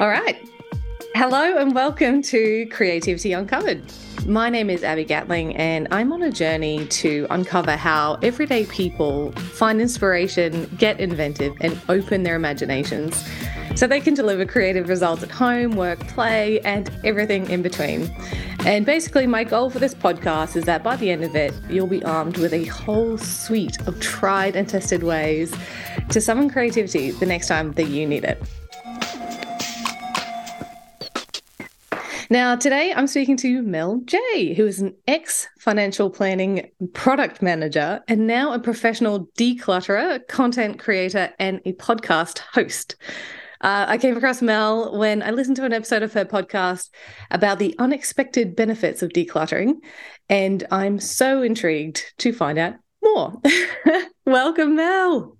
All right. Hello and welcome to Creativity Uncovered. My name is Abi Gatling, and I'm on a journey to uncover how everyday people find inspiration, get inventive, and open their imaginations so they can deliver creative results at home, work, play, and everything in between. And basically, my goal for this podcast is that by the end of it, you'll be armed with a whole suite of tried and tested ways to summon creativity the next time that you need it. Now, today I'm speaking to Mel Jay, who is an ex financial planning product manager and now a professional declutterer, content creator, and a podcast host. Uh, I came across Mel when I listened to an episode of her podcast about the unexpected benefits of decluttering, and I'm so intrigued to find out more. Welcome, Mel.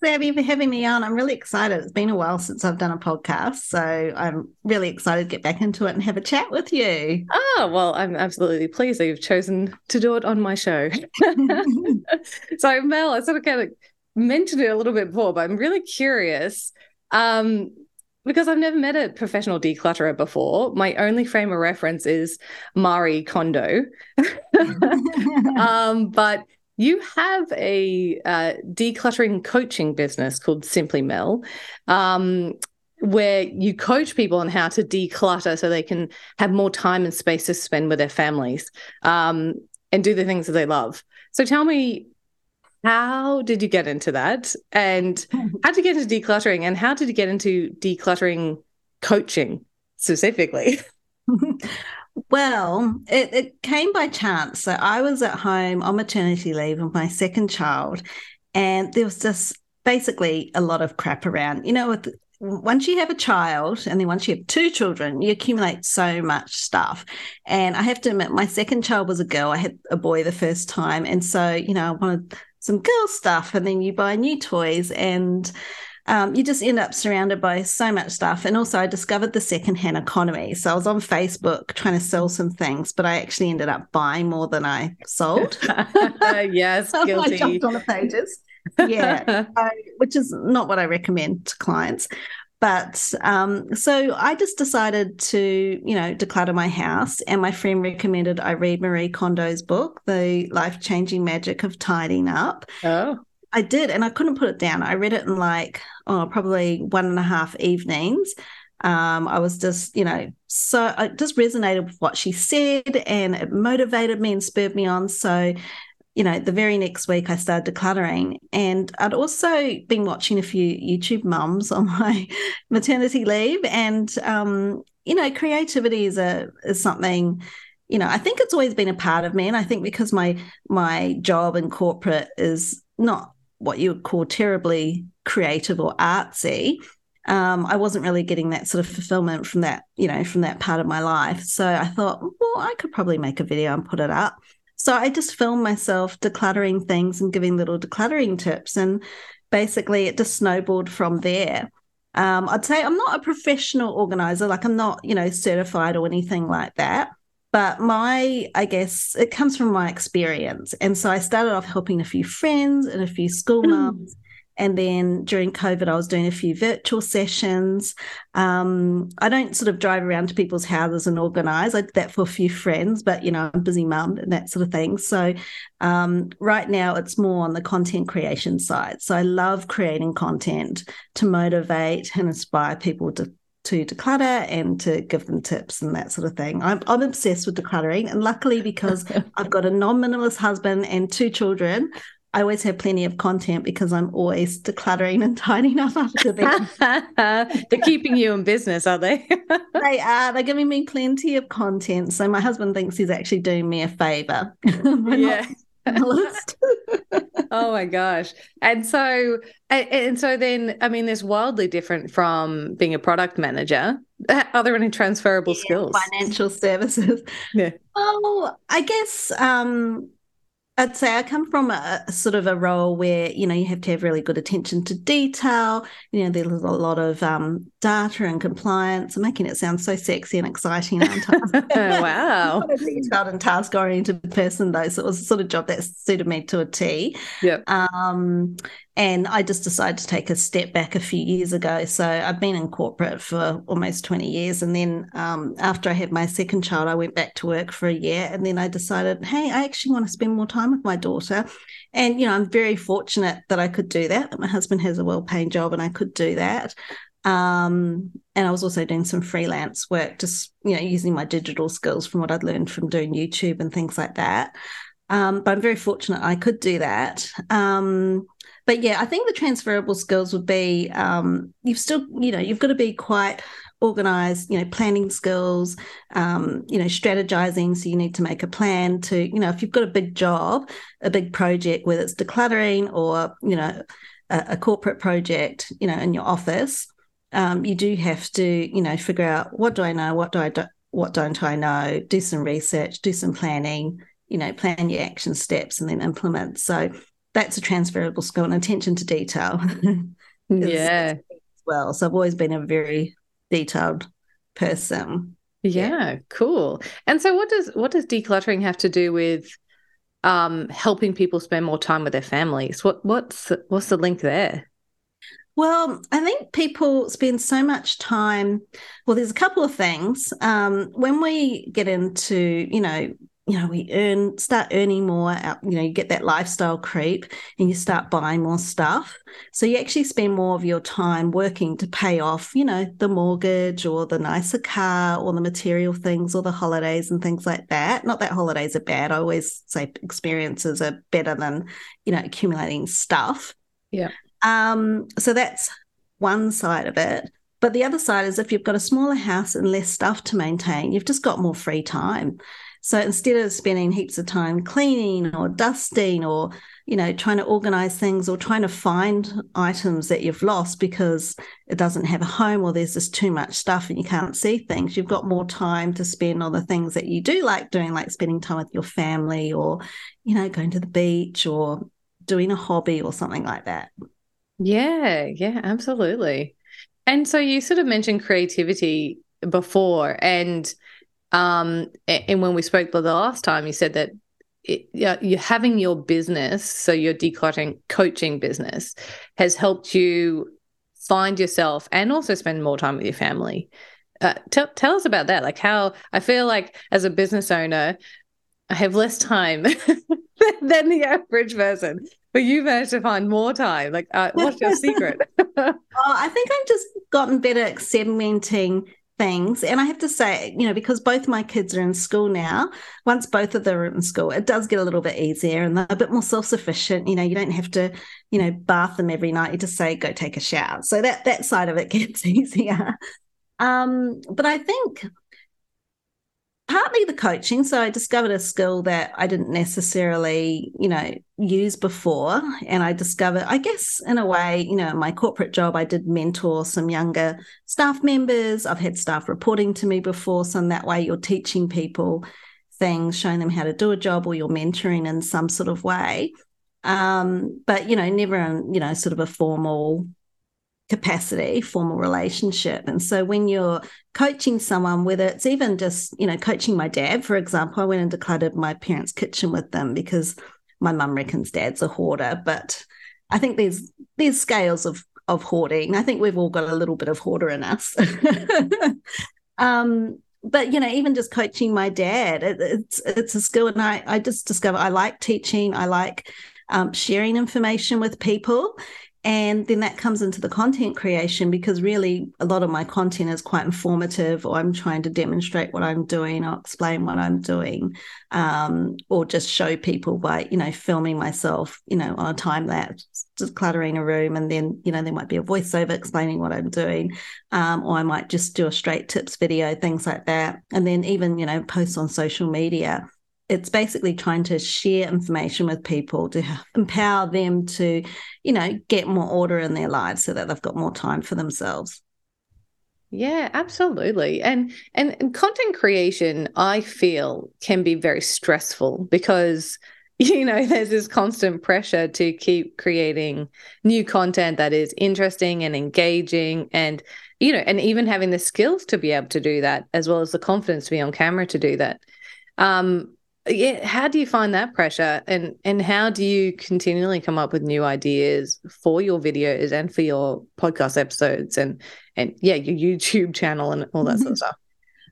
Thanks, Abi, for having me on. I'm really excited. It's been a while since I've done a podcast, so I'm really excited to get back into it and have a chat with you. Oh, well, I'm absolutely pleased that you've chosen to do it on my show. so, Mel, I sort of kind of mentioned it a little bit before, but I'm really curious um, because I've never met a professional declutterer before. My only frame of reference is Marie Kondo. um, but you have a uh, decluttering coaching business called Simply Mel, um, where you coach people on how to declutter so they can have more time and space to spend with their families um, and do the things that they love. So tell me, how did you get into that? And how did you get into decluttering? And how did you get into decluttering coaching specifically? Well, it, it came by chance. So I was at home on maternity leave with my second child, and there was just basically a lot of crap around. You know, with once you have a child and then once you have two children, you accumulate so much stuff. And I have to admit, my second child was a girl. I had a boy the first time. And so, you know, I wanted some girl stuff. And then you buy new toys and um, you just end up surrounded by so much stuff. And also, I discovered the secondhand economy. So I was on Facebook trying to sell some things, but I actually ended up buying more than I sold. yes, guilty. I jumped on the pages. Yeah, which is not what I recommend to clients. But um, so I just decided to, you know, declutter my house. And my friend recommended I read Marie Kondo's book, The Life Changing Magic of Tidying Up. Oh. I did, and I couldn't put it down. I read it in like, oh, probably one and a half evenings. Um, I was just, you know, so I just resonated with what she said and it motivated me and spurred me on. So, you know, the very next week I started decluttering. And I'd also been watching a few YouTube mums on my maternity leave. And, um, you know, creativity is a is something you know i think it's always been a part of me and i think because my my job in corporate is not what you would call terribly creative or artsy um, I wasn't really getting that sort of fulfillment from that, you know, from that part of my life. So I thought, well, I could probably make a video and put it up. So I just filmed myself decluttering things and giving little decluttering tips. And basically, it just snowballed from there. Um, I'd say I'm not a professional organizer, like I'm not, you know, certified or anything like that. But my, I guess, it comes from my experience. And so I started off helping a few friends and a few school mm. moms. And then during COVID, I was doing a few virtual sessions. Um, I don't sort of drive around to people's houses and organize. I did that for a few friends, but you know, I'm busy mum and that sort of thing. So um, right now, it's more on the content creation side. So I love creating content to motivate and inspire people to to declutter and to give them tips and that sort of thing. I'm, I'm obsessed with decluttering. And luckily, because I've got a non minimalist husband and two children, I always have plenty of content because I'm always decluttering and tidying up after them. They're keeping you in business, are they? they are. They're giving me plenty of content. So my husband thinks he's actually doing me a favor. yeah. oh my gosh. And so and, and so then I mean there's wildly different from being a product manager. Are there any transferable yeah, skills? Financial services. Yeah. Oh, I guess um I'd say I come from a, a, sort of a role where you know you have to have really good attention to detail. You know, there's a lot of um, data and compliance. I'm making it sound so sexy and exciting, wow, I'm a detailed and task oriented person, though, so it was a sort of job that suited me to a T. Yeah. Um, And I just decided to take a step back a few years ago. So I've been in corporate for almost 20 years. And then um, after I had my second child, I went back to work for a year. And then I decided, hey, I actually want to spend more time with my daughter. And, you know, I'm very fortunate that I could do that, that my husband has a well paying job and I could do that. Um, and I was also doing some freelance work, just, you know, using my digital skills from what I'd learned from doing YouTube and things like that. Um, but I'm very fortunate I could do that. Um, but yeah, I think the transferable skills would be um, you've still, you know, you've got to be quite organized, you know, planning skills, um, you know, strategizing. So you need to make a plan to, you know, if you've got a big job, a big project, whether it's decluttering or, you know, a, a corporate project, you know, in your office, um, you do have to, you know, figure out what do I know, what do I do, what don't I know, do some research, do some planning, you know, plan your action steps and then implement. So that's a transferable skill and attention to detail. yeah. well. So I've always been a very detailed person. Yeah, yeah, cool. And so what does what does decluttering have to do with um helping people spend more time with their families? What what's what's the link there? Well, I think people spend so much time. Well, there's a couple of things. Um, when we get into, you know, you know, we earn, start earning more, you know, you get that lifestyle creep and you start buying more stuff. So you actually spend more of your time working to pay off, you know, the mortgage or the nicer car or the material things or the holidays and things like that. Not that holidays are bad. I always say experiences are better than, you know, accumulating stuff. Yeah. Um, so that's one side of it. But the other side is if you've got a smaller house and less stuff to maintain, you've just got more free time. So instead of spending heaps of time cleaning or dusting or, you know, trying to organize things or trying to find items that you've lost because it doesn't have a home or there's just too much stuff and you can't see things, you've got more time to spend on the things that you do like doing, like spending time with your family or, you know, going to the beach or doing a hobby or something like that. Yeah, yeah, absolutely. And so you sort of mentioned creativity before and um, and when we spoke the last time, you said that you're having your business, so your decluttering coaching business, has helped you find yourself and also spend more time with your family. Uh, tell tell us about that. Like how I feel like as a business owner, I have less time than the average person, but you managed to find more time. Like, uh, what's your secret? I think I've just gotten better at segmenting things. And I have to say, you know, because both my kids are in school now, once both of them are in school, it does get a little bit easier and they're a bit more self sufficient. You know, you don't have to, you know, bath them every night. You just say, go take a shower. So that that side of it gets easier. Um, but I think partly the coaching. So I discovered a skill that I didn't necessarily, you know, use before. And I discovered, I guess, in a way, you know, my corporate job, I did mentor some younger staff members. I've had staff reporting to me before. So in that way, you're teaching people things, showing them how to do a job, or you're mentoring in some sort of way. Um, but you know, never in, you know, sort of a formal capacity, formal relationship. And so when you're coaching someone, whether it's even just, you know, coaching my dad, for example, I went and decluttered my parents' kitchen with them because my mum reckons dad's a hoarder. But I think there's there's scales of of hoarding. I think we've all got a little bit of hoarder in us. um, but you know, even just coaching my dad, it, it's it's a skill, and I I just discover I like teaching. I like um, sharing information with people and then that comes into the content creation because really a lot of my content is quite informative, or I'm trying to demonstrate what I'm doing or explain what I'm doing, um, or just show people by, you know, filming myself, you know, on a time lapse, just cluttering a room. And then, you know, there might be a voiceover explaining what I'm doing, um, or I might just do a straight tips video, things like that. And then even, you know, post on social media it's basically trying to share information with people to empower them to, you know, get more order in their lives so that they've got more time for themselves. Yeah, absolutely. And, and and content creation I feel can be very stressful because you know there's this constant pressure to keep creating new content that is interesting and engaging and you know and even having the skills to be able to do that as well as the confidence to be on camera to do that. Um yeah how do you find that pressure and and how do you continually come up with new ideas for your videos and for your podcast episodes and and yeah your youtube channel and all that sort of stuff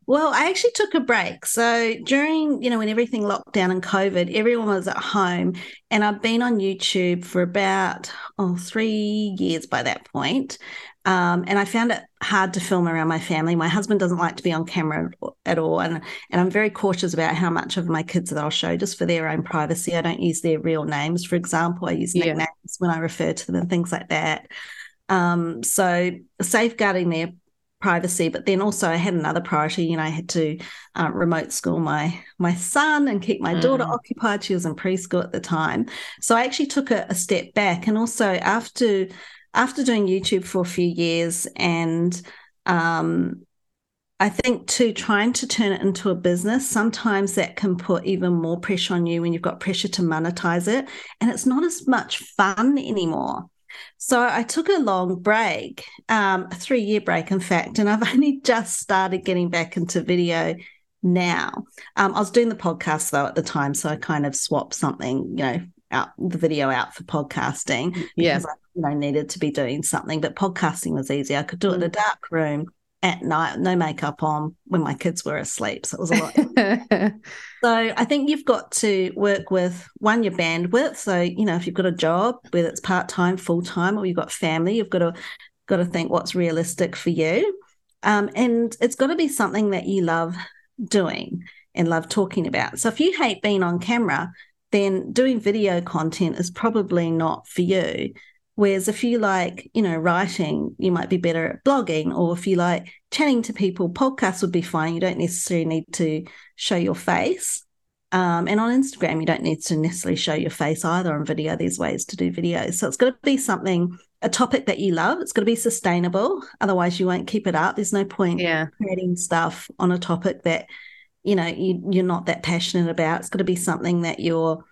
well, I actually took a break. So during, you know, when everything locked down and COVID, everyone was at home. And I've been on YouTube for about oh, three years by that point. Um, and I found it hard to film around my family. My husband doesn't like to be on camera at all, and and I'm very cautious about how much of my kids that I'll show just for their own privacy. I don't use their real names, for example. I use yeah. nicknames when I refer to them and things like that. Um, so safeguarding their privacy, but then also I had another priority. You know, I had to uh, remote school my my son and keep my mm. daughter occupied. She was in preschool at the time, so I actually took a, a step back, and also after after doing YouTube for a few years and um, I think too, trying to turn it into a business, sometimes that can put even more pressure on you when you've got pressure to monetize it. And it's not as much fun anymore. So I took a long break, um, a three year break, in fact, and I've only just started getting back into video now. Um, I was doing the podcast though at the time, so I kind of swapped something, you know, out the video out for podcasting because yeah. I you know needed to be doing something. But podcasting was easy. I could do it in a mm. dark room at night, no makeup on when my kids were asleep. So it was a lot. so I think you've got to work with one your bandwidth. So you know if you've got a job, whether it's part time, full time, or you've got family, you've got to got to think what's realistic for you. Um, and it's got to be something that you love doing and love talking about. So if you hate being on camera, then doing video content is probably not for you. Whereas if you like, you know, writing, you might be better at blogging, or if you like chatting to people, podcasts would be fine. You don't necessarily need to show your face. Um, and on Instagram, you don't need to necessarily show your face either on video. There's ways to do videos. So it's got to be something, a topic that you love. It's got to be sustainable. Otherwise, you won't keep it up. There's no point yeah. creating stuff on a topic that you know you, you're not that passionate about it's got to be something that you're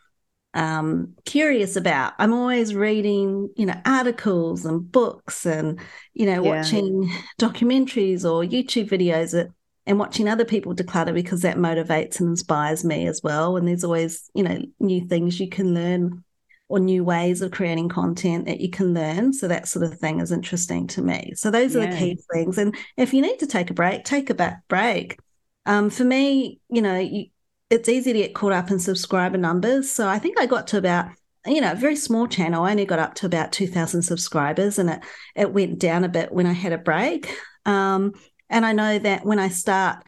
um, curious about i'm always reading you know articles and books and you know yeah. watching documentaries or youtube videos that, and watching other people declutter because that motivates and inspires me as well and there's always you know new things you can learn or new ways of creating content that you can learn. So that sort of thing is interesting to me. So those are yeah. the key things. And if you need to take a break, take a back break. Um, for me, you know, you, it's easy to get caught up in subscriber numbers. So I think I got to about you know, a very small channel. I only got up to about 2,000 subscribers and it, it went down a bit when I had a break. Um, and I know that when I start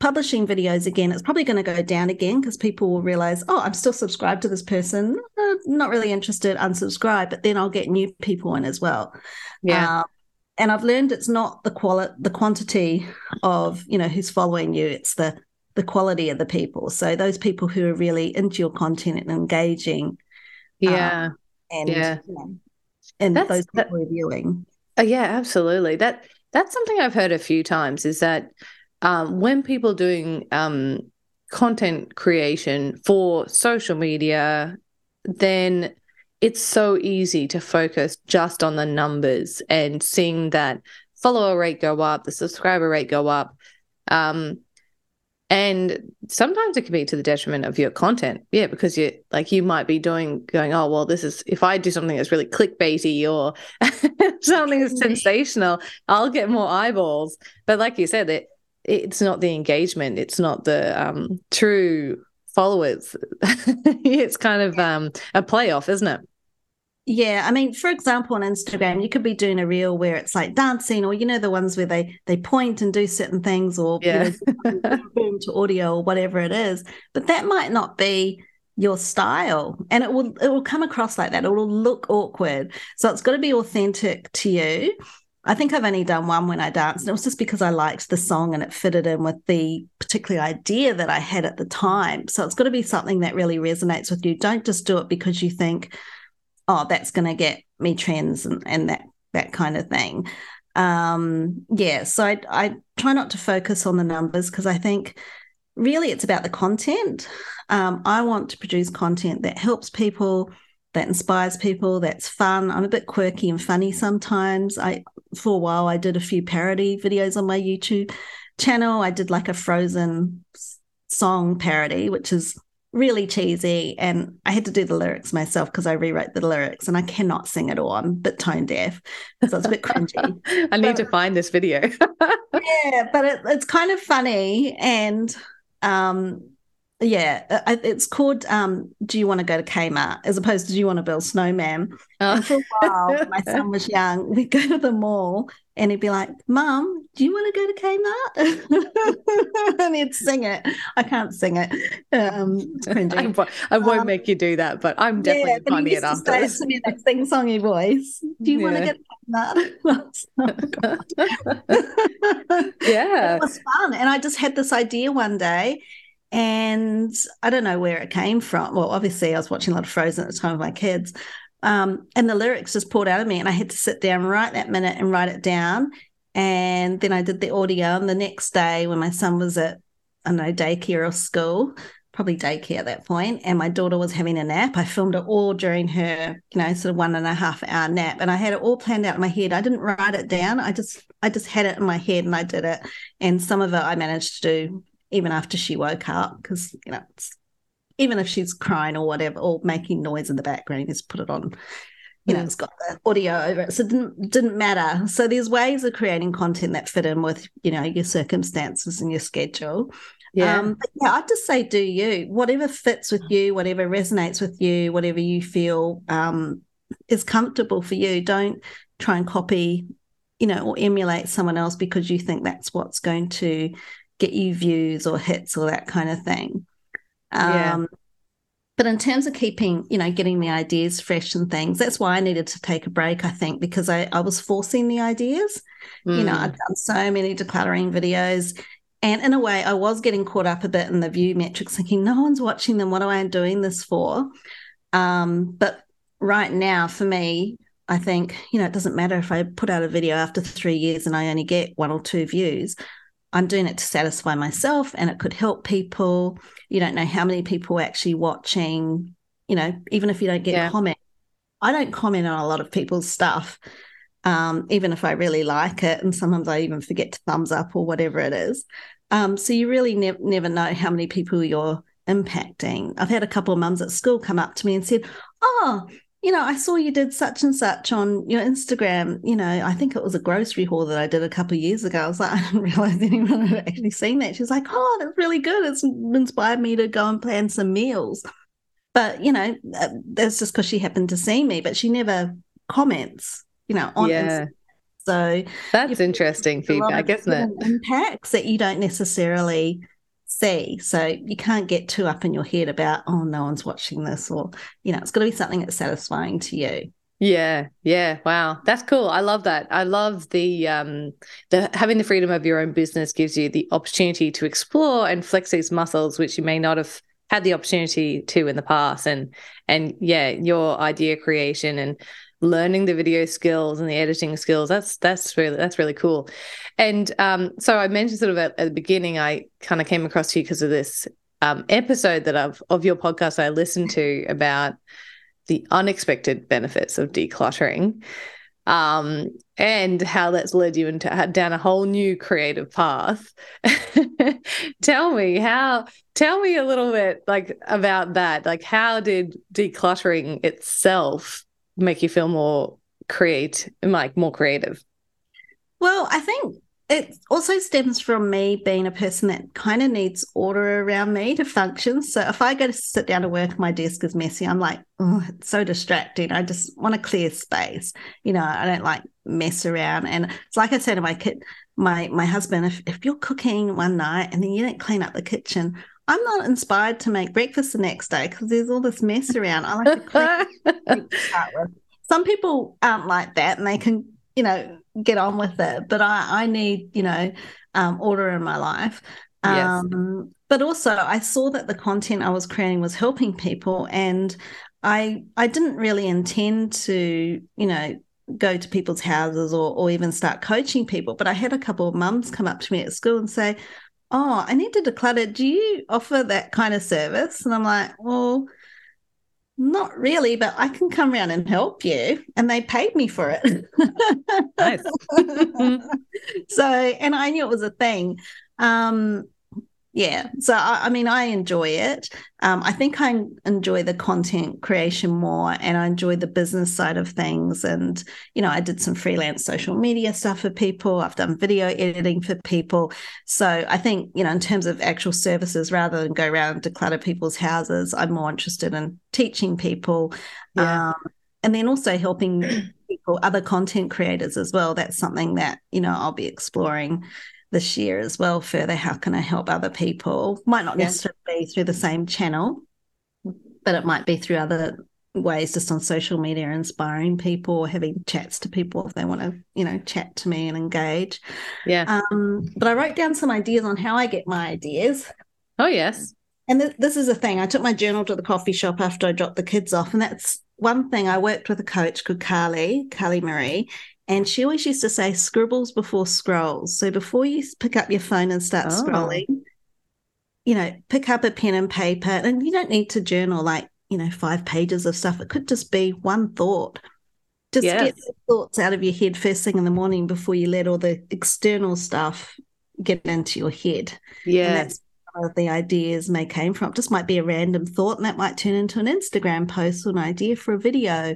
publishing videos again, it's probably going to go down again because people will realize, oh, I'm still subscribed to this person. Uh, not really interested, unsubscribe, but then I'll get new people in as well. Yeah. Um, and I've learned it's not the quality, the quantity of you know who's following you. It's the the quality of the people. So those people who are really into your content and engaging. Yeah. Um, and yeah. You know, and that's, those people that, reviewing. Oh, yeah, absolutely. That that's something I've heard a few times. Is that um, when people doing um, content creation for social media, then it's so easy to focus just on the numbers and seeing that follower rate go up, the subscriber rate go up. Um, and sometimes it can be to the detriment of your content. Yeah, because you like you might be doing going, oh well, this is if I do something that's really clickbaity or something that's sensational, I'll get more eyeballs. But like you said, it it's not the engagement, it's not the um, true followers. it's kind of um, a playoff, isn't it? Yeah, I mean, for example, on Instagram, you could be doing a reel where it's like dancing, or you know, the ones where they they point and do certain things, or yeah. you know, to audio or whatever it is. But that might not be your style, and it will it will come across like that. It will look awkward. So it's got to be authentic to you. I think I've only done one when I danced, and it was just because I liked the song and it fitted in with the particular idea that I had at the time. So it's got to be something that really resonates with you. Don't just do it because you think oh, that's going to get me trends and, and that that kind of thing. Um, yeah, so I, I try not to focus on the numbers because I think really it's about the content. Um, I want to produce content that helps people, that inspires people, that's fun. I'm a bit quirky and funny sometimes. I for a while I did a few parody videos on my YouTube channel. I did like a Frozen song parody, which is really cheesy. And I had to do the lyrics myself because I rewrote the lyrics and I cannot sing at all. I'm a bit tone deaf. So it's a bit cringy. I need but, to find this video. yeah, but it, it's kind of funny. And um, yeah, it's called um, Do You Want to Go to Kmart as opposed to Do You Want to Build Snowman? Oh. And for a while, my son was young, we'd go to the mall and he'd be like, Mom, do you want to go to Kmart? and he'd sing it. I can't sing it. Um. I, I won't um, make you do that, but I'm definitely yeah, finding it after. Say to me that sing songy voice. Do you yeah. want to get Kmart? yeah. It was fun. And I just had this idea one day and I don't know where it came from. Well, obviously, I was watching a lot of Frozen at the time with my kids. Um, and the lyrics just poured out of me, and I had to sit down right that minute and write it down. And then I did the audio. And the next day, when my son was at, I don't know, daycare or school, probably daycare at that point, and my daughter was having a nap, I filmed it all during her, you know, sort of one and a half hour nap. And I had it all planned out in my head. I didn't write it down. I just, I just had it in my head and I did it. And some of it I managed to do even after she woke up because you know even if she's crying or whatever or making noise in the background just put it on you know, mm. it's got the audio over it. So it didn't didn't matter. So there's ways of creating content that fit in with, you know, your circumstances and your schedule. Yeah. Um, yeah, I'd just say do you. Whatever fits with you, whatever resonates with you, whatever you feel um, is comfortable for you. Don't try and copy, you know, or emulate someone else because you think that's what's going to get you views or hits or that kind of thing. Um, yeah. But in terms of keeping, you know, getting the ideas fresh and things, that's why I needed to take a break, I think, because I, I was forcing the ideas. Mm. You know, I've mm. done so many decluttering videos. And in a way, I was getting caught up a bit in the view metrics, thinking, no one's watching them. What am I doing this for? Um, but right now, for me, I think, you know, it doesn't matter if I put out a video after three years and I only get one or two views. I'm doing it to satisfy myself and it could help people. You don't know how many people are actually watching, you know, even if you don't get yeah. comment. I don't comment on a lot of people's stuff, um, even if I really like it. And sometimes I even forget to thumbs up or whatever it is. Um, so you really ne- never know how many people you're impacting. I've had a couple of mums at school come up to me and said, Oh, you know, I saw you did such and such on your Instagram. You know, I think it was a grocery haul that I did a couple of years ago. I was like, I didn't realize anyone had actually seen that. She's like, oh, that's really good. It's inspired me to go and plan some meals. But, you know, uh, that's just because she happened to see me, but she never comments, you know, on yeah. Instagram. So that's interesting feedback, isn't it? Impacts that you don't necessarily see. So you can't get too up in your head about, oh, no one's watching this, or, you know, it's got to be something that's satisfying to you. Yeah, yeah. Wow. That's cool. I love that. I love the um the having the freedom of your own business gives you the opportunity to explore and flex these muscles which you may not have had the opportunity to in the past and and yeah, your idea creation and learning the video skills and the editing skills that's that's really that's really cool and um, so i mentioned sort of at, at the beginning i kind of came across you because of this um, episode that i've of your podcast i listened to about the unexpected benefits of decluttering um, and how that's led you into down a whole new creative path. tell me how. Tell me a little bit like about that. Like, how did decluttering itself make you feel more create like more creative? Well, I think it also stems from me being a person that kind of needs order around me to function. So if I go to sit down to work, my desk is messy. I'm like, oh, it's so distracting. I just want a clear space. You know, I don't like mess around. And it's like I said to my kid, my my husband, if if you're cooking one night and then you don't clean up the kitchen, I'm not inspired to make breakfast the next day because there's all this mess around. I like to start with. Some people aren't like that and they can, you know, get on with it. But I, I need, you know, um, order in my life. Um, yes. But also, I saw that the content I was creating was helping people, and I I didn't really intend to, you know, go to people's houses or or even start coaching people. But I had a couple of mums come up to me at school and say, oh, I need to declutter. Do you offer that kind of service? And I'm like, well, not really, but I can come around and help you. And they paid me for it. so, and I knew it was a thing. Um, yeah. So I, I, mean i enjoy it. Um, i think i enjoy the content creation more and i enjoy the business side of things. And you know i did some freelance social media stuff for people. I've done video editing for people. So i think you know in terms of actual services rather than go around to clutter people's houses i'm more interested in teaching people. Yeah. um, and then also helping people other content creators as well. That's something that you know i'll be exploring this year as well further how can i help other people? Might not yeah. necessarily be through the same channel but it might be through other ways just on social media inspiring people or having chats to people if they want to you know chat to me and engage. Yeah. Um but i wrote down some ideas on how i get my ideas. Oh yes. And th- this is a thing. I took my journal to the coffee shop after i dropped the kids off and that's one thing. I worked with a coach called carly carly marie and she always used to say, scribbles before scrolls. So before you pick up your phone and start oh. scrolling, you know, pick up a pen and paper. And you don't need to journal like, you know, five pages of stuff. It could just be one thought. Just yes. get the thoughts out of your head first thing in the morning before you let all the external stuff get into your head. Yeah. And that's where the ideas may came from. It just might be a random thought and that might turn into an Instagram post or an idea for a video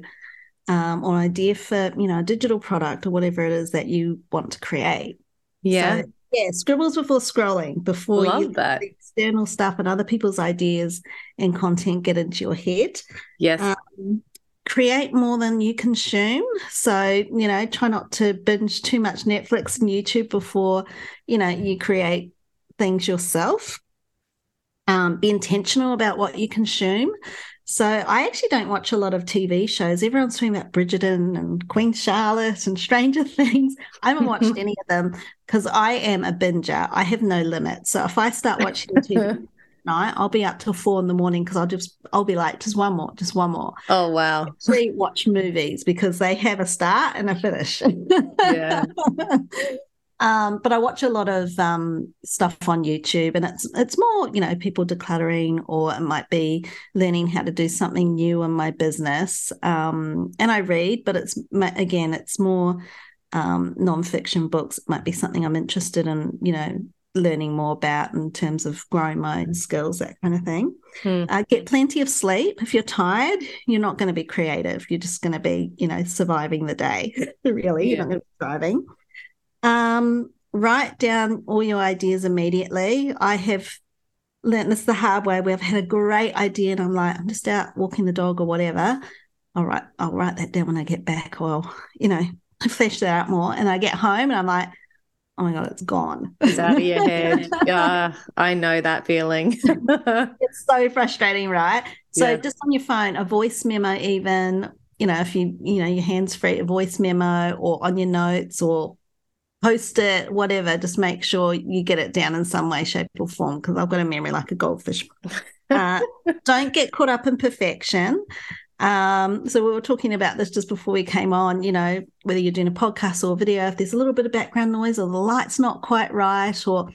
um, or idea for you know a digital product or whatever it is that you want to create. Yeah. So, yeah, scribbles before scrolling, before Love you that. external stuff and other people's ideas and content get into your head. Yes. Um, create more than you consume. So, you know, try not to binge too much Netflix and YouTube before, you know, you create things yourself. Um, be intentional about what you consume. So I actually don't watch a lot of TV shows. Everyone's talking about Bridgerton and Queen Charlotte and Stranger Things. I haven't watched any of them because I am a binger. I have no limit. So if I start watching TV night, I'll be up till four in the morning because I'll just I'll be like, just one more, just one more. Oh wow. Actually watch movies because they have a start and a finish. yeah. Um, but I watch a lot of um, stuff on YouTube, and it's it's more you know people decluttering, or it might be learning how to do something new in my business. Um, and I read, but it's again it's more um, nonfiction books. It might be something I'm interested in, you know, learning more about in terms of growing my skills, that kind of thing. Hmm. Uh, get plenty of sleep. If you're tired, you're not going to be creative. You're just going to be, you know, surviving the day. really, yeah. you're not going to be thriving. Um, write down all your ideas immediately. I have learned this the hard way where I've had a great idea and I'm like, I'm just out walking the dog or whatever. All right, I'll write that down when I get back. Or, you know, flesh that out more. And I get home and I'm like, oh my God, it's gone. It's out of your head. yeah, I know that feeling. it's so frustrating, right? So yeah. just on your phone, a voice memo, even, you know, if you, you know, your hands free, a voice memo or on your notes or post it, whatever. Just make sure you get it down in some way, shape, or form because I've got a memory like a goldfish. Uh, don't get caught up in perfection. Um, so we were talking about this just before we came on, you know, whether you're doing a podcast or a video, if there's a little bit of background noise or the light's not quite right, or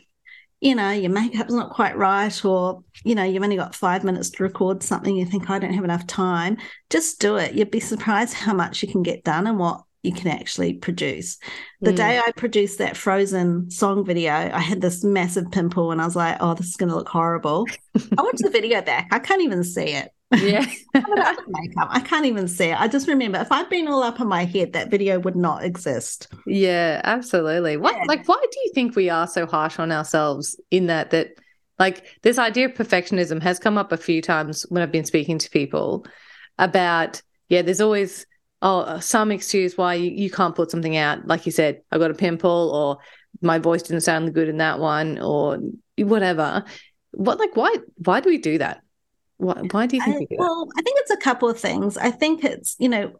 you know, your makeup's not quite right, or you know, you've only got five minutes to record something, you think I don't have enough time, just do it. You'd be surprised how much you can get done and what you can actually produce. The mm. day I produced that Frozen song video, I had this massive pimple and I was like, oh, this is going to look horrible. I watched the video back. I can't even see it. Yeah. makeup. I can't even see it. I just remember if I'd been all up in my head, that video would not exist. Yeah, absolutely. What yeah. like why do you think we are so harsh on ourselves in that that like this idea of perfectionism has come up a few times when I've been speaking to people about yeah, there's always oh, uh, some excuse why you, you can't put something out. Like you said, I got a pimple or my voice didn't sound good in that one or whatever. What, like, why, why do we do that? Why, why do you think I, we do Well, that? I think it's a couple of things. I think it's, you know,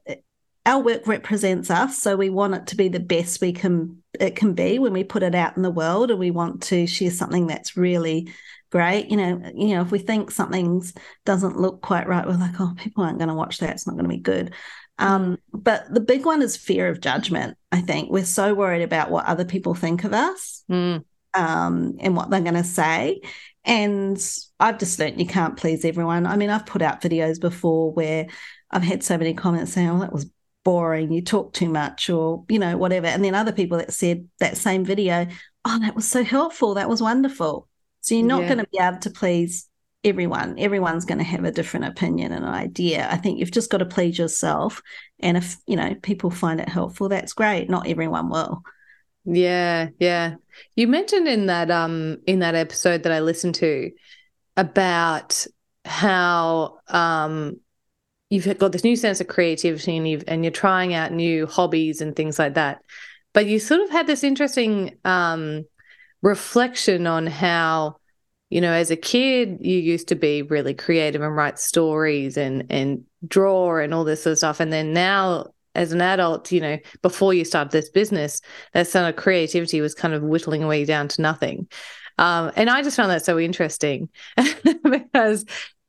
our work represents us so we want it to be the best we can it can be when we put it out in the world and we want to share something that's really great you know you know if we think something's doesn't look quite right we're like oh people aren't going to watch that it's not going to be good um, but the big one is fear of judgment. I think we're so worried about what other people think of us mm. um, and what they're going to say. And I've just learned you can't please everyone. I mean, I've put out videos before where I've had so many comments saying, oh, that was boring, you talk too much, or, you know, whatever. And then other people that said that same video, oh, that was so helpful, that was wonderful. So you're not Yeah. going to be able to please everyone. Everyone's going to have a different opinion and idea. I think you've just got to please yourself. And if, you know, people find it helpful, that's great. Not everyone will. Yeah, yeah. You mentioned in that um in that episode that I listened to about how um you've got this new sense of creativity and you've and you're trying out new hobbies and things like that. But you sort of had this interesting um reflection on how you know as a kid you used to be really creative and write stories and and draw and all this sort of stuff. And then now as an adult, you know, before you started this business, that sort of creativity was kind of whittling away down to nothing. Um, and I just found that so interesting because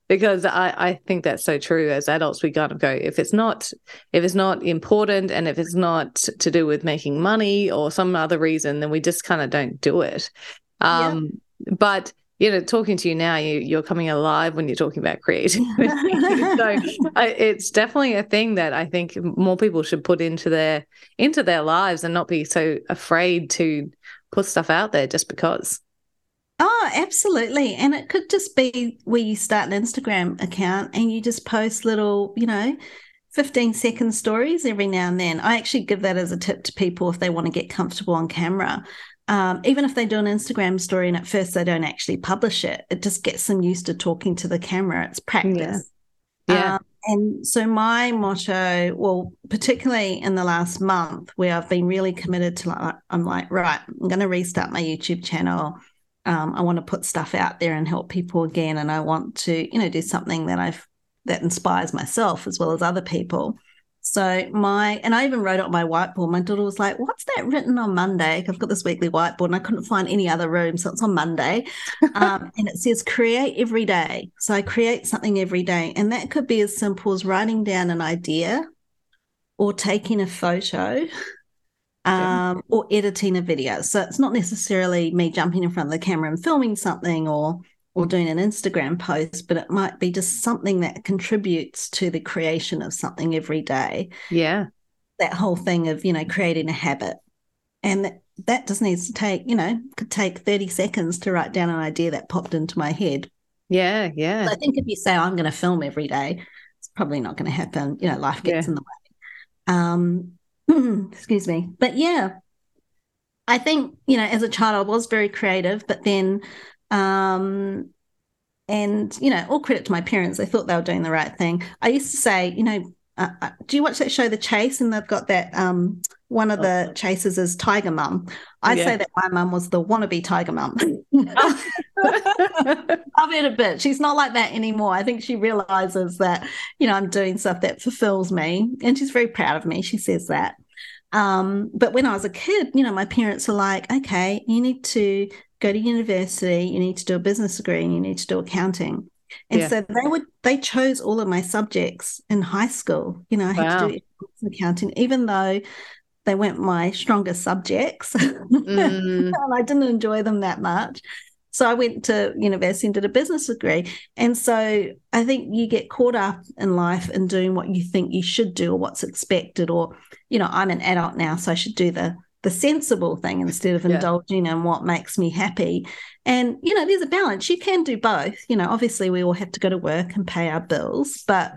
because I, I think that's so true. As adults we kind of go if it's not if it's not important and if it's not to do with making money or some other reason then we just kind of don't do it. Um but you know talking to you now you, you're coming alive when you're talking about creativity so I, it's definitely a thing that i think more people should put into their into their lives and not be so afraid to put stuff out there just because Oh, absolutely. And it could just be where you start an Instagram account and you just post little, you know, 15 second stories every now and then. I actually give that as a tip to people if they want to get comfortable on camera. Um, even if they do an Instagram story and at first they don't actually publish it, it just gets them used to talking to the camera. It's practice. yeah Um, and so my motto, well, particularly in the last month where I've been really committed to like, I'm like, right, I'm going to restart my YouTube channel. Um, I want to put stuff out there and help people again. And I want to, you know, do something that I've, that inspires myself as well as other people. So my, and I even wrote it on my whiteboard. My daughter was like, what's that written on Monday? I've got this weekly whiteboard and I couldn't find any other room. So it's on Monday. um, and it says create every day. So I create something every day. And that could be as simple as writing down an idea or taking a photo um, or editing a video. So it's not necessarily me jumping in front of the camera and filming something or or doing an Instagram post, but it might be just something that contributes to the creation of something every day. yeah That whole thing of, you know, creating a habit. And that, that just needs to take, you know, could take 30 seconds to write down an idea that popped into my head. yeah yeah So I think if you say I'm going to film every day, it's probably not going to happen. You know, life gets Yeah. in the way. Um, excuse me. But yeah, I think, you know, as a child, I was very creative, but then, um, and, you know, all credit to my parents. They thought they were doing the right thing. I used to say, you know, uh, uh, do you watch that show, The Chase? And they've got that, um, one of the chasers is Tiger Mum. I Yeah. say that my mum was the wannabe Tiger Mum. I've had a bit. She's not like that anymore. I think she realizes that, you know, I'm doing stuff that fulfills me. And she's very proud of me. She says that. Um, but when I was a kid, you know, my parents are like, okay, you need to go to university, you need to do a business degree, and you need to do accounting. And Yeah. so they would they chose all of my subjects in high school. You know, I had Wow. to do accounting, even though they weren't my strongest subjects. Mm, and I didn't enjoy them that much. So I went to university and did a business degree. And so I think you get caught up in life and doing what you think you should do or what's expected, or, you know, I'm an adult now, so I should do the the sensible thing instead of Yeah. indulging in what makes me happy. And, you know, there's a balance. You can do both. You know, obviously we all have to go to work and pay our bills, but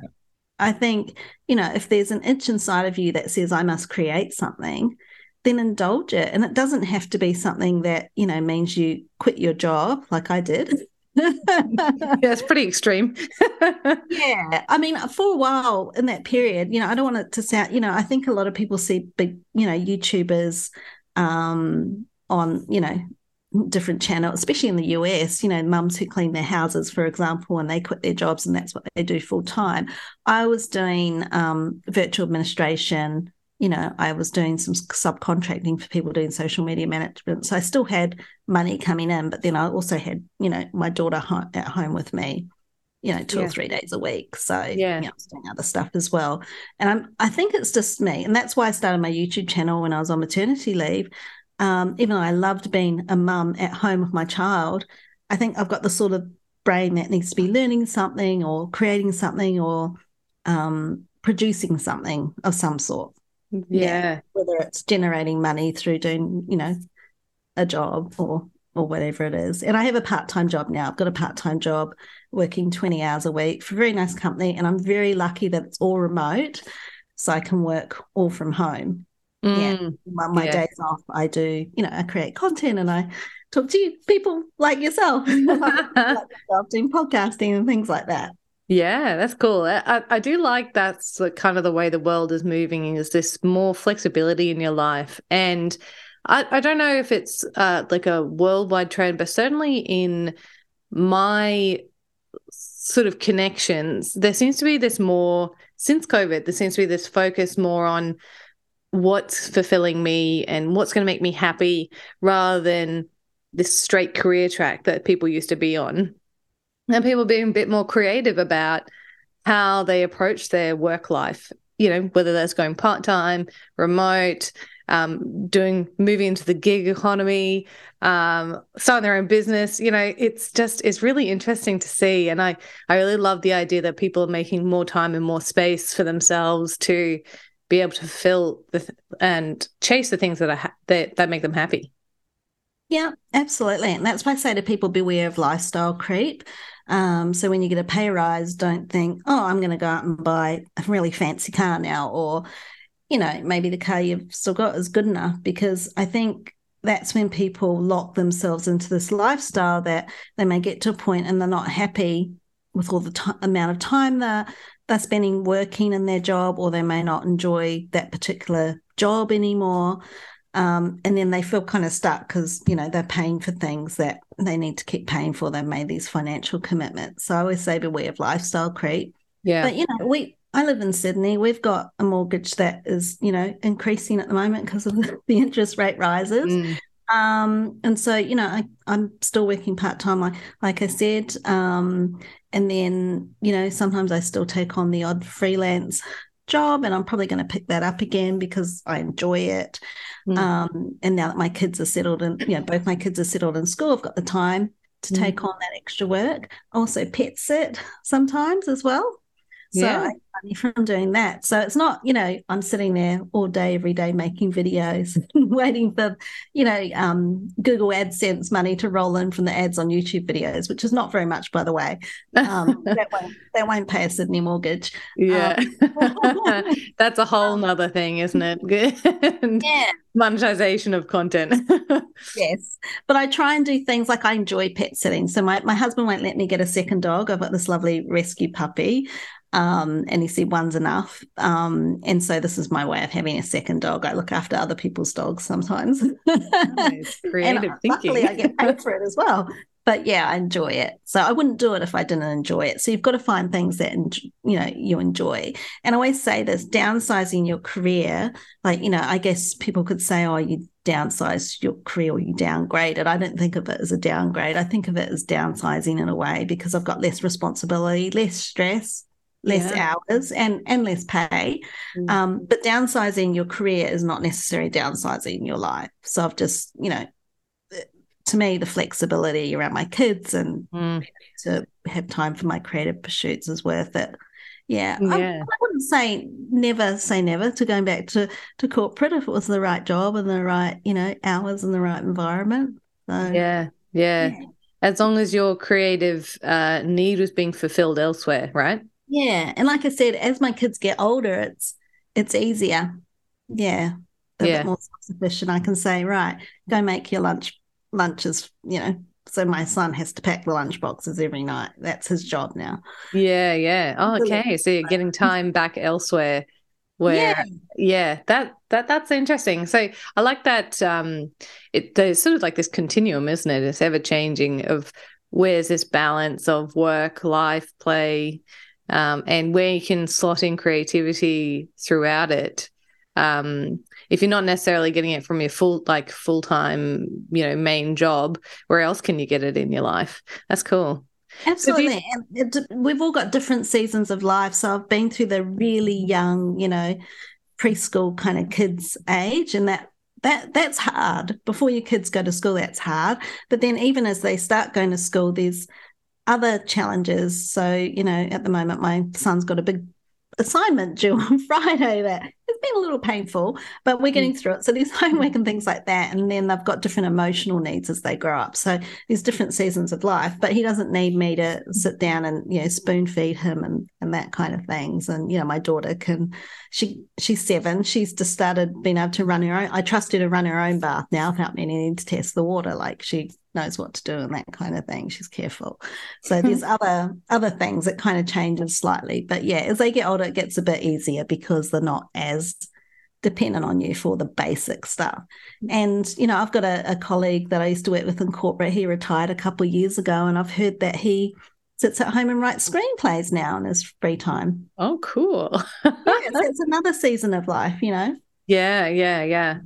I think, you know, if there's an itch inside of you that says, I must create something, then indulge it. And it doesn't have to be something that, you know, means you quit your job like I did. yeah it's pretty extreme yeah. I mean, for a while in that period, you know, I don't want it to sound, you know, I think a lot of people see big, you know, YouTubers um, on, you know, different channels, especially in the US, you know, mums who clean their houses, for example, and they quit their jobs and that's what they do full time. I was doing um, virtual administration. You know, I was doing some subcontracting for people doing social media management. So I still had money coming in, but then I also had, you know, my daughter ho- at home with me, you know, two Yeah. or three days a week. So Yeah. you know, I was doing other stuff as well. And I'm, I think it's just me. And that's why I started my YouTube channel when I was on maternity leave. Um, even though I loved being a mum at home with my child, I think I've got the sort of brain that needs to be learning something or creating something or um, producing something of some sort, yeah whether it's generating money through doing, you know, a job or or whatever it is. And I have a part time job now. I've got a part time job working 20 hours a week for a very nice company. And I'm very lucky that it's all remote. So I can work all from home. Mm, yeah. My, my yeah. days off, I do, you know, I create content and I talk to you, people like yourself, like yourself doing podcasting and things like that. Yeah, that's cool. I, I do like that's kind of the way the world is moving is this more flexibility in your life. And I, I don't know if it's uh, like a worldwide trend, but certainly in my sort of connections, there seems to be this more, since COVID, there seems to be this focus more on what's fulfilling me and what's going to make me happy rather than this straight career track that people used to be on and people being a bit more creative about how they approach their work life you know whether that's going part-time remote um, doing moving into the gig economy um, starting their own business you know it's just it's really interesting to see. And i i really love the idea that people are making more time and more space for themselves to be able to fill the th- and chase the things that are ha- that, that make them happy yeah, absolutely. And that's why I say to people beware of lifestyle creep. Um, so when you get a pay rise, don't think, oh, I'm going to go out and buy a really fancy car now, or, you know, maybe the car you've still got is good enough. Because I think that's when people lock themselves into this lifestyle that they may get to a point and they're not happy with all the t- amount of time they're, they're spending working in their job, or they may not enjoy that particular job anymore. Um, and then they feel kind of stuck because you know they're paying for things that they need to keep paying for. They've made these financial commitments. So I always say beware of lifestyle creep. Yeah. But you know, we I live in Sydney. We've got a mortgage that is you know increasing at the moment because of the, interest rate rises. Mm. Um, and so you know I, I'm still working part time, like like I said. Um, and then you know sometimes I still take on the odd freelance job and I'm probably going to pick that up again because I enjoy it. Mm. Um, and now that my kids are settled and, you know, both my kids are settled in school, I've got the time to mm. take on that extra work. Also pet sit sometimes as well. So yeah. I money from doing that. So it's not, you know, I'm sitting there all day, every day making videos waiting for, you know, um, Google AdSense money to roll in from the ads on YouTube videos, which is not very much, by the way. Um, that, won't, that won't pay a Sydney mortgage. Yeah. Um, That's a whole nother thing, isn't it? yeah. Monetization of content. yes. But I try and do things like I enjoy pet sitting. So my, my husband won't let me get a second dog. I've got this lovely rescue puppy. Um, and he said one's enough. Um, and so this is my way of having a second dog. I look after other people's dogs sometimes. Nice. Creative and thinking. Luckily, I get paid for it as well. But yeah, I enjoy it. So I wouldn't do it if I didn't enjoy it. So you've got to find things that you know you enjoy. And I always say this: downsizing your career. Like you know, I guess people could say, "Oh, you downsize your career or you downgrade it. I don't think of it as a downgrade. I think of it as downsizing in a way because I've got less responsibility, less stress, less yeah. hours and and less pay mm. um, but downsizing your career is not necessarily downsizing your life so i've just you know to me the flexibility around my kids and mm. to have time for my creative pursuits is worth it yeah, yeah. I, I, wouldn't say never say never to going back to to corporate if it was the right job and the right you know hours and the right environment so yeah yeah, yeah. as long as your creative uh, need was being fulfilled elsewhere right yeah, and like I said, as my kids get older, it's it's easier. Yeah, a yeah. bit more self-sufficient. I can say, right, go make your lunch lunches. You know, so my son has to pack the lunch boxes every night. That's his job now. Yeah, yeah. Oh, okay. So you're getting time back elsewhere. Where, yeah. yeah, that that that's interesting. So I like that. Um, it there's sort of like this continuum, isn't it? It's ever changing of where's this balance of work, life, play um, and where you can slot in creativity throughout it. Um, if you're not necessarily getting it from your full like full time, you know, main job, where else can you get it in your life? That's cool. Absolutely. You- we've all got different seasons of life. So I've been through the really young, you know, preschool kind of kids age, and that that that's hard. Before your kids go to school, that's hard. But then even as they start going to school, there's other challenges. So, you know, at the moment, my son's got a big assignment due on Friday that has been a little painful, but we're getting mm. through it. So there's homework and things like that. And then they've got different emotional needs as they grow up. So there's different seasons of life, but he doesn't need me to sit down and, you know, spoon feed him and, and that kind of things. And, you know, my daughter can, she, she's seven. She's just started being able to run her own. I trust her to run her own bath now without me needing to test the water. Like she knows what to do and that kind of thing. She's careful. So there's other other things that kind of changes slightly. But yeah, as they get older, it gets a bit easier because they're not as dependent on you for the basic stuff. Mm. And, you know, I've got a, a colleague that I used to work with in corporate. He retired a couple of years ago, and I've heard that he sits at home and writes screenplays now in his free time. Oh, cool. yeah, it's another season of life, you know? Yeah, yeah, yeah.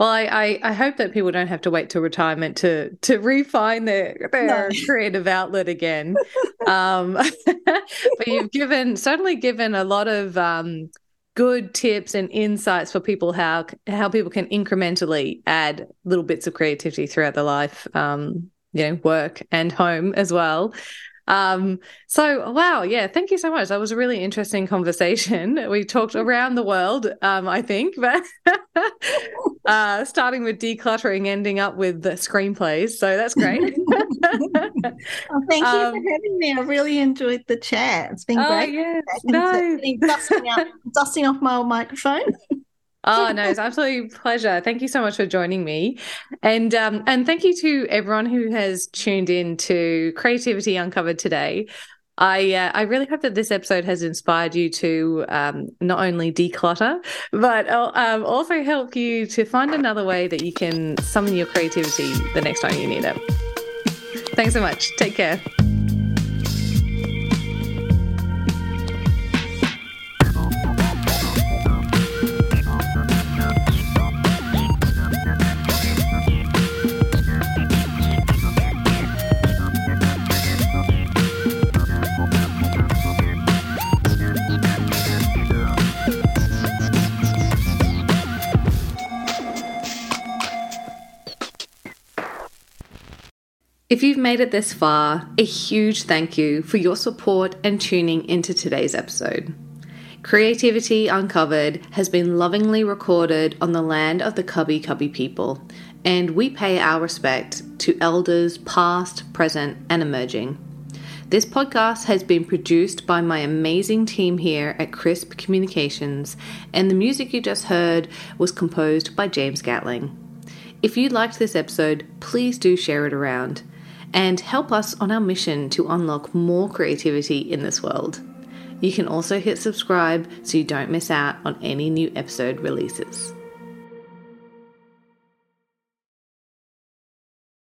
Well, I, I, I, hope that people don't have to wait till retirement to to refine their their no. creative outlet again. um, but you've given certainly given a lot of um, good tips and insights for people how how people can incrementally add little bits of creativity throughout their life, um, you know, work and home as well. Um, so wow, yeah, thank you so much. That was a really interesting conversation. We talked around the world, um, I think, but uh, starting with decluttering, ending up with the screenplays. So that's great. well, thank you um, for having me. I really enjoyed the chat. It's been oh, great. Yes. No. Dusting, out, dusting off my old microphone. Oh no, it's absolutely pleasure. Thank you so much for joining me, and um, and thank you to everyone who has tuned in to Creativity Uncovered today. I uh, I really hope that this episode has inspired you to um, not only declutter, but uh, um, also help you to find another way that you can summon your creativity the next time you need it. Thanks so much. Take care. If you've made it this far, a huge thank you for your support and tuning into today's episode. Creativity Uncovered has been lovingly recorded on the land of the Kabi Kabi people, and we pay our respect to elders past, present, and emerging. This podcast has been produced by my amazing team here at Crisp Communications, and the music you just heard was composed by James Gatling. If you liked this episode, please do share it around and help us on our mission to unlock more creativity in this world. You can also hit subscribe so you don't miss out on any new episode releases.